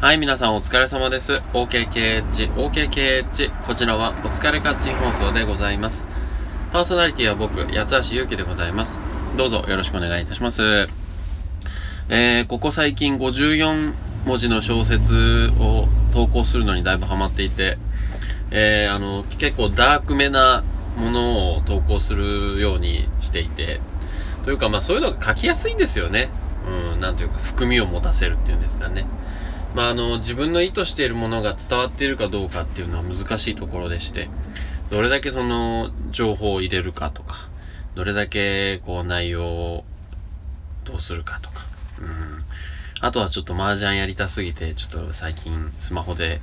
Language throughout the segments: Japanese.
はい、皆さんお疲れ様です。OKKH、OKKH、こちらはお疲れカッチン放送でございます。パーソナリティは僕、八橋ゆうきでございます。どうぞよろしくお願いいたします。えー、ここ最近54文字の小説を投稿するのにだいぶハマっていて、えー、あの、結構ダークめなものを投稿するようにしていて、というかまあそういうのが書きやすいんですよね。うん、なんというか含みを持たせるっていうんですかね。まああの、自分の意図しているものが伝わっているかどうかっていうのは難しいところでして、どれだけその情報を入れるかとか、どれだけこう内容をどうするかとか、うん。あとはちょっと麻雀やりたすぎて、ちょっと最近スマホで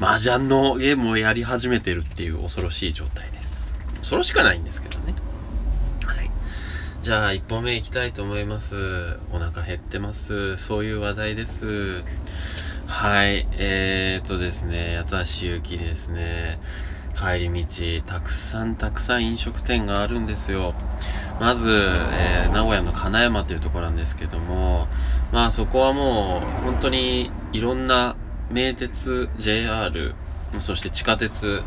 麻雀のゲームをやり始めてるっていう恐ろしい状態です。恐ろしくないんですけどね。じゃあ、一本目いきたいと思います。お腹減ってます。そういう話題です。はい。えー、っとですね、八橋ゆきですね。帰り道、たくさんたくさん飲食店があるんですよ。まず、えー、名古屋の金山というところなんですけども、まあそこはもう本当にいろんな名鉄、JR、そして地下鉄、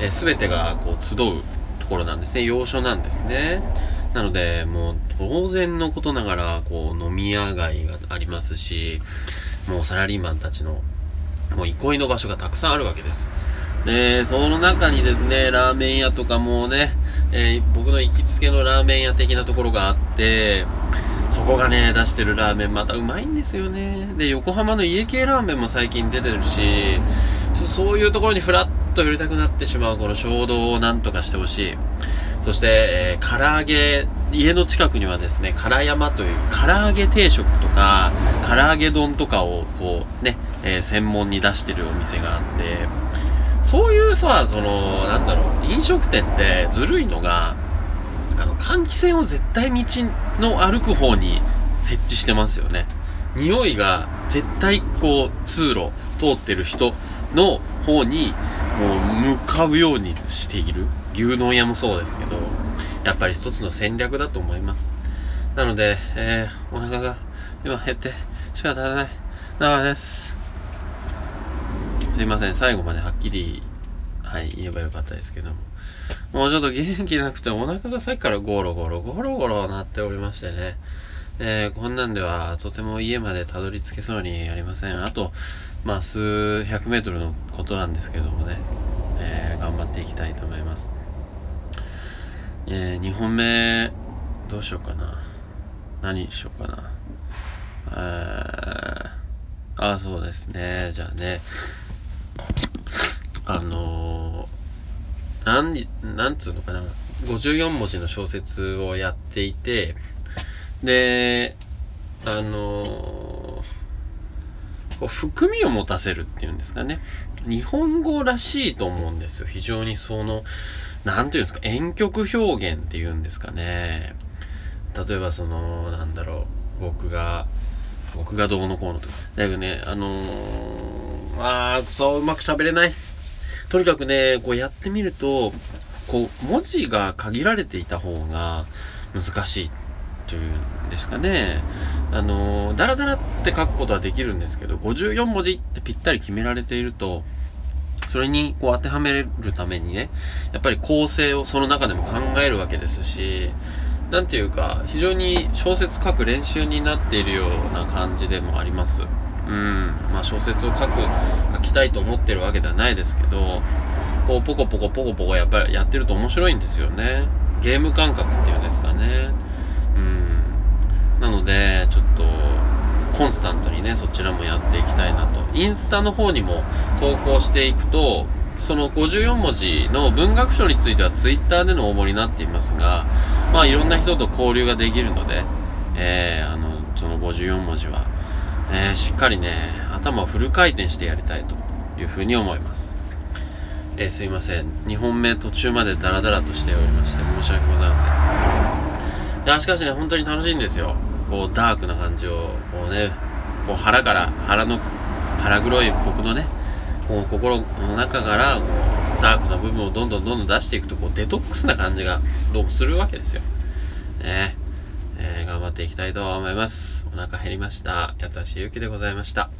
えー、全てがこう集うところなんですね。要所なんですね。なので、もう当然のことながら、こう飲み屋街がありますし、もうサラリーマンたちの、もう憩いの場所がたくさんあるわけです。で、その中にですね、ラーメン屋とかもね、えー僕の行きつけのラーメン屋的なところがあって、そこがね、出してるラーメンまたうまいんですよね。で、横浜の家系ラーメンも最近出てるし、そういうところにフラッと寄りたくなってしまうこの衝動をなんとかしてほしい。そして、えー唐揚げ、家の近くにはですね、唐山という唐揚げ定食とか、唐揚げ丼とかをこうね、えー専門に出してるお店があって、そういうさ、その、なんだろう、飲食店ってずるいのが、あの、換気扇を絶対道の歩く方に設置してますよね。匂いが絶対こう、通路通ってる人の方にもう向かうようにしている。牛丼屋もそうですけど、やっぱり一つの戦略だと思います。なので、えー、お腹が今減って仕方ない。なです。すいません、最後まではっきり、はい、言えばよかったですけども。もうちょっと元気なくてお腹がさっきからゴロゴロゴロゴロなっておりましてね。えー、こんなんではとても家までたどり着けそうにありません。あと、まあ、数百メートルのことなんですけどもね。えー、頑張きたいと思います。えー、2本目、どうしようかな。何しようかな。えー、あ、そうですね。じゃあね。あのー、なん、なんつうのかな。54文字の小説をやっていて、で、あのーこう含みを持たせるっていうんですかね。日本語らしいと思うんですよ。非常にその、なんていうんですか、婉曲表現っていうんですかね。例えばその、なんだろう、僕が、僕がどうのこうのとか。だいぶね、あのー、あー、くそ、うまく喋れない。とにかくね、こうやってみると、こう、文字が限られていた方が難しいというんですかね。あの、ダラダラって書くことはできるんですけど、54文字ってぴったり決められていると、それにこう当てはめるためにね、やっぱり構成をその中でも考えるわけですし、なんていうか、非常に小説書く練習になっているような感じでもあります。うん。まあ小説を書く、書きたいと思ってるわけではないですけど、こうポコポコポコポコやっぱりやってると面白いんですよね。ゲーム感覚っていうんですかね。うん。なので、ちょっと、コンスタントにね、そちらもやっていきたいなと。インスタの方にも投稿していくと、その54文字の文学賞についてはツイッターでの応募になっていますが、まあいろんな人と交流ができるので、えー、あの、その54文字は、えー、しっかりね、頭をフル回転してやりたいというふうに思います。えー、すいません。2本目途中までダラダラとしておりまして、申し訳ございません。いや、しかしね、本当に楽しいんですよ。こう、ダークな感じを、こうね、こう腹から、腹の、腹黒い僕のね、こう、心の中から、ダークな部分をどんどんどんどん出していくと、こう、デトックスな感じが、どうもするわけですよ。ねえー、頑張っていきたいと思います。お腹減りました。八橋ゆうきでございました。